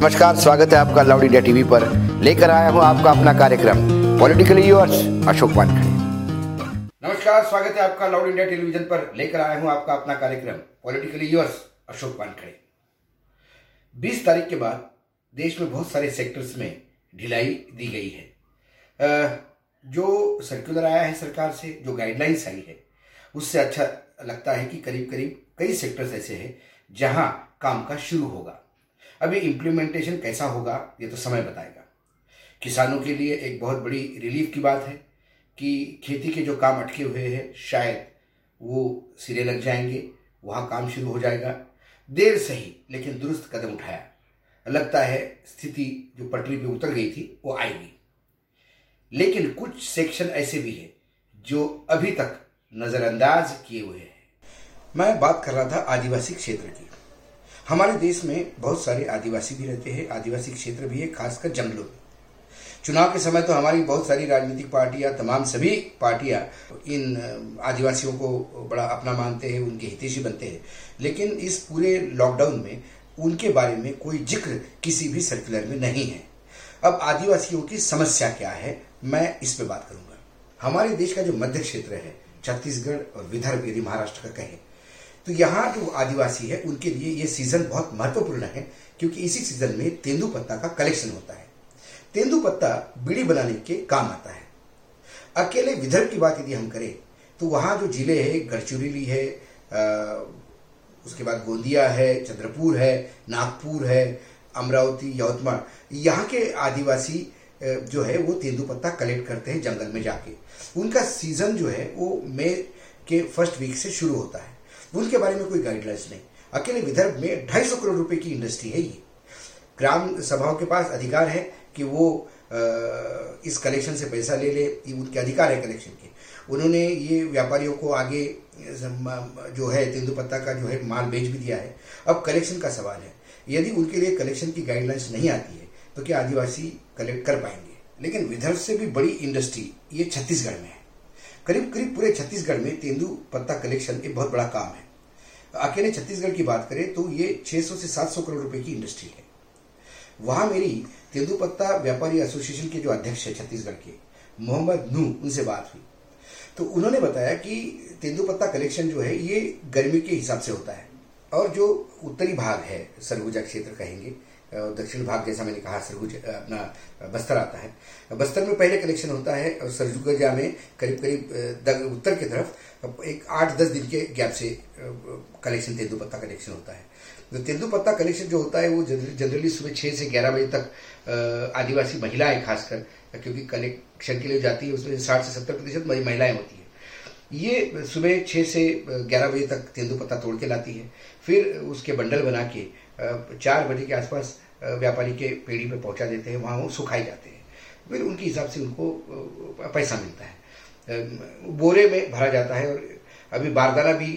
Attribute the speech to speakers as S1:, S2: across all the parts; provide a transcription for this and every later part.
S1: नमस्कार, स्वागत है आपका लाउड इंडिया टीवी पर। लेकर आया हूँ आपका अपना कार्यक्रम, पॉलिटिकली यूर्स अशोक वानखड़े। नमस्कार, स्वागत है आपका लाउड इंडिया टेलीविज़न पर। लेकर आया हूँ आपका अपना कार्यक्रम, पॉलिटिकली यूर्स अशोक वानखड़े। 20 तारीख के बाद देश में बहुत सारे सेक्टर्स में ढिलाई दी गई है। जो सर्कुलर आया है सरकार से, जो गाइडलाइंस आई है, उससे अच्छा लगता है कि करीब करीब कई सेक्टर्स ऐसे हैं जहाँ काम का शुरू होगा। अभी इम्प्लीमेंटेशन कैसा होगा, ये तो समय बताएगा। किसानों के लिए एक बहुत बड़ी रिलीफ की बात है कि खेती के जो काम अटके हुए हैं, शायद वो सिरे लग जाएँगे, वहाँ काम शुरू हो जाएगा। देर सही लेकिन दुरुस्त कदम उठाया। लगता है स्थिति जो पटरी पे उतर गई थी, वो आएगी। लेकिन कुछ सेक्शन ऐसे भी हैं, जो अभी तक नज़रअंदाज किए हुए हैं। मैं बात कर रहा था आदिवासी क्षेत्र की। हमारे देश में बहुत सारे आदिवासी भी रहते हैं, आदिवासी क्षेत्र भी है, खासकर जंगलों में चुनाव के समय तो हमारी बहुत सारी राजनीतिक पार्टियाँ, तमाम सभी पार्टियाँ इन आदिवासियों को बड़ा अपना मानते हैं, उनके हितेशी बनते हैं। लेकिन इस पूरे लॉकडाउन में उनके बारे में कोई ज़िक्र किसी भी सर्कुलर में नहीं है। अब आदिवासियों की समस्या क्या है, मैं इस पर बात करूँगा। हमारे देश का जो मध्य क्षेत्र है, छत्तीसगढ़ और विदर्भ यदि महाराष्ट्र का कहें तो यहाँ जो आदिवासी है उनके लिए ये सीज़न बहुत महत्वपूर्ण है क्योंकि इसी सीज़न में तेंदु पत्ता का कलेक्शन होता है। तेंदु पत्ता बीड़ी बनाने के काम आता है। अकेले विदर्भ की बात यदि हम करें तो वहाँ जो ज़िले है गढ़चिरौली है आ, उसके बाद गोंदिया है चंद्रपुर है नागपुर है अमरावती यवतमाल यहाँ के आदिवासी जो है वो तेंदु पत्ता कलेक्ट करते हैं जंगल में जाके। उनका सीज़न जो है वो मई के फ़र्स्ट वीक से शुरू होता है। उनके बारे में कोई गाइडलाइंस नहीं। अकेले विदर्भ में ढाई सौ करोड़ रुपए की इंडस्ट्री है ये। ग्राम सभाओं के पास अधिकार है कि वो इस कलेक्शन से पैसा ले ले, ये उनके अधिकार है कलेक्शन के। उन्होंने ये व्यापारियों को आगे जो है तेंदुपत्ता का जो है, माल बेच भी दिया है। अब कलेक्शन का सवाल है। यदि उनके लिए कलेक्शन की गाइडलाइंस नहीं आती है तो क्या आदिवासी कलेक्ट कर पाएँगे? लेकिन विदर्भ से भी बड़ी इंडस्ट्री ये छत्तीसगढ़ में है। करीब करीब पूरे छत्तीसगढ़ में तेंदु पत्ता कलेक्शन एक बहुत बड़ा काम है। अकेले छत्तीसगढ़ की बात करें तो ये 600 से 700 करोड़ रुपए की इंडस्ट्री है। वहाँ मेरी तेंदु पत्ता व्यापारी एसोसिएशन के जो अध्यक्ष है छत्तीसगढ़ के, मोहम्मद नू उनसे बात हुई। तो उन्होंने बताया कि तेंदुपत्ता कलेक्शन जो है, ये गर्मी के हिसाब से होता है। और जो उत्तरी भाग है, सरगुजा क्षेत्र कहेंगे दक्षिण भाग जैसा मैंने कहा, सरगुज अपना बस्तर आता है। बस्तर में पहले कलेक्शन होता है, और सरजुगजा में करीब करीब उत्तर की तरफ़ एक आठ दस दिन के गैप से कलेक्शन तेंदुपत्ता कलेक्शन होता है। तो तेंदुपत्ता कलेक्शन जो होता है, वो जनरली सुबह छः से ग्यारह बजे तक आदिवासी महिलाएँ खासकर, क्योंकि कलेक्शन के लिए जाती है, उसमें साठ से सत्तर प्रतिशत महिलाएँ होती है। ये सुबह छः से ग्यारह बजे तक तेंदुपत्ता तोड़ के लाती है। फिर उसके बंडल बना के चार बजे के आसपास व्यापारी के पेड़ी पे पहुँचा देते हैं, वहाँ वो सुखाए जाते हैं। फिर उनके हिसाब से उनको पैसा मिलता है। बोरे में भरा जाता है और अभी बारदाना भी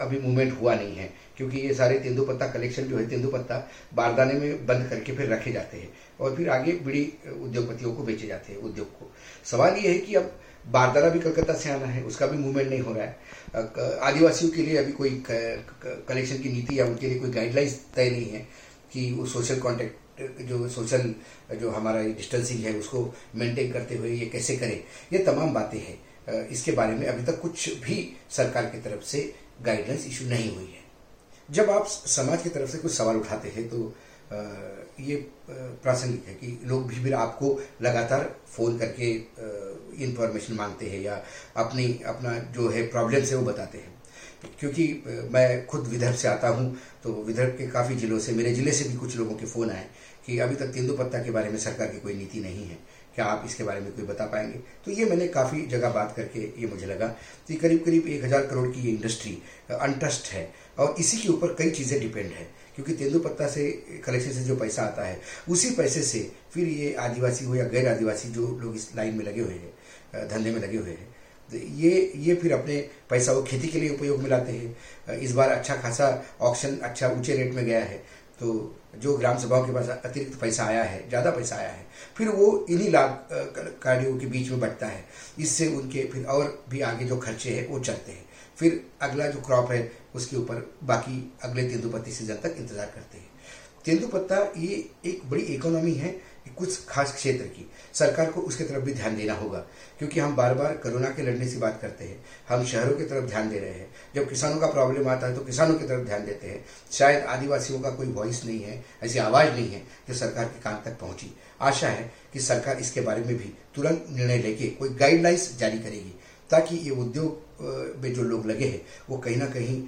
S1: अभी मूवमेंट हुआ नहीं है, क्योंकि ये सारे तेंदुपत्ता कलेक्शन जो है, तेंदुपत्ता बारदाने में बंद करके फिर रखे जाते हैं और फिर आगे बड़ी उद्योगपतियों को बेचे जाते हैं, उद्योग को। सवाल ये है कि अब बारदाना भी कलकत्ता से आना है, उसका भी मूवमेंट नहीं हो रहा है। आदिवासियों के लिए अभी कोई कलेक्शन की नीति या उनके लिए कोई गाइडलाइंस तय नहीं है कि वो सोशल कॉन्टेक्ट जो सोशल जो हमारा डिस्टेंसिंग है, उसको मेंटेन करते हुए ये कैसे करें, ये तमाम बातें हैं। इसके बारे में अभी तक कुछ भी सरकार की तरफ़ से गाइडलाइंस इशू नहीं हुई है। जब आप समाज की तरफ़ से कुछ सवाल उठाते हैं तो ये प्रासंगिक है कि लोग भी फिर आपको लगातार फ़ोन करके इंफॉर्मेशन मांगते हैं या अपनी, अपना जो है प्रॉब्लम्स है वो बताते हैं। क्योंकि मैं खुद विदर्भ से आता हूँ तो विदर्भ के काफ़ी जिलों से, मेरे ज़िले से भी कुछ लोगों के फ़ोन आए कि अभी तक तेंदुपत्ता के बारे में सरकार की कोई नीति नहीं है। क्या आप इसके बारे में कोई बता पाएँगे? तो ये मैंने काफ़ी जगह बात करके ये मुझे लगा तो करीब करीब एक हज़ार करोड़ की ये इंडस्ट्री अनट्रस्ट है और इसी के ऊपर कई चीज़ें डिपेंड है। क्योंकि तेंदुपत्ता से कलेक्शन से जो पैसा आता है, उसी पैसे से फिर ये आदिवासी हो या गैर आदिवासी जो लोग इस लाइन में लगे हुए हैं धंधे में लगे हुए हैं। तो ये ये फिर अपने पैसा वो खेती के लिए उपयोग में लाते हैं। इस बार अच्छा खासा ऑप्शन अच्छा ऊँचे रेट में गया है। तो जो ग्राम सभाओं के पास अतिरिक्त पैसा आया है, ज़्यादा पैसा आया है, फिर वो इन्हीं लाभ कार्यों के बीच में बढ़ता है। इससे उनके फिर और भी आगे जो खर्चे हैं, वो चलते हैं। फिर अगला जो क्रॉप है, उसके ऊपर बाकी अगले तेंदुपत्ती सीज़न तक इंतज़ार करते हैं। तेंदुपत्ता ये एक बड़ी इकोनॉमी है कुछ खास क्षेत्र की। सरकार को उसके तरफ़ भी ध्यान देना होगा, क्योंकि हम बार बार कोरोना के लड़ने से बात करते हैं। हम शहरों की तरफ़ ध्यान दे रहे हैं। जब किसानों का प्रॉब्लम आता है तो किसानों की तरफ़ ध्यान देते हैं। शायद आदिवासियों का कोई वॉइस नहीं है, ऐसी आवाज़ नहीं है, जो सरकार के कान तक पहुँची। आशा है कि सरकार इसके बारे में भी तुरंत निर्णय लेके कोई गाइडलाइंस जारी करेगी। ताकि ये उद्योग में जो लोग लगे हैं, वो कहीं ना कहीं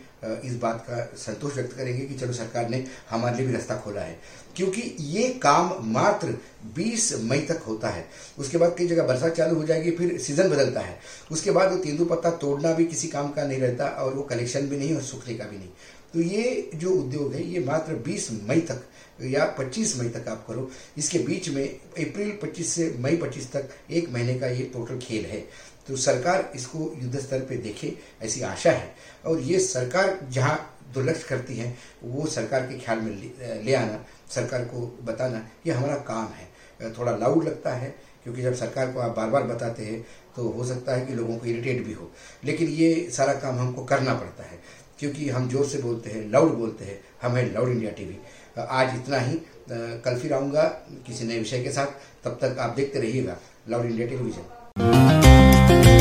S1: इस बात का संतोष व्यक्त करेंगे कि चलो सरकार ने हमारे लिए भी रास्ता खोला है। क्योंकि ये काम मात्र 20 मई तक होता है। उसके बाद कई जगह बरसात चालू हो जाएगी, फिर सीज़न बदलता है। उसके बाद वो तेंदु पत्ता तोड़ना भी किसी काम का नहीं रहता और वो कलेक्शन भी नहीं और सूखने का भी नहीं। तो ये जो उद्योग है, ये मात्र 20 मई तक या 25 मई तक आप करो। इसके बीच में अप्रैल 25 से मई 25 तक एक महीने का ये टोटल खेल है। तो सरकार इसको युद्ध स्तर पे देखे, ऐसी आशा है। और ये सरकार जहाँ दुर्लक्ष करती है, वो सरकार के ख्याल में ले आना, सरकार को बताना, ये हमारा काम है। थोड़ा लाउड लगता है, क्योंकि जब सरकार को आप बार बार बताते हैं तो हो सकता है कि लोगों को इरिटेट भी हो। लेकिन ये सारा काम हमको करना पड़ता है, क्योंकि हम ज़ोर से बोलते हैं, लाउड बोलते हैं, हम हैं लाउड इंडिया टीवी। आज इतना ही। कल फिर आऊँगा किसी नए विषय के साथ। तब तक आप देखते रहिएगा loud India television Thank you.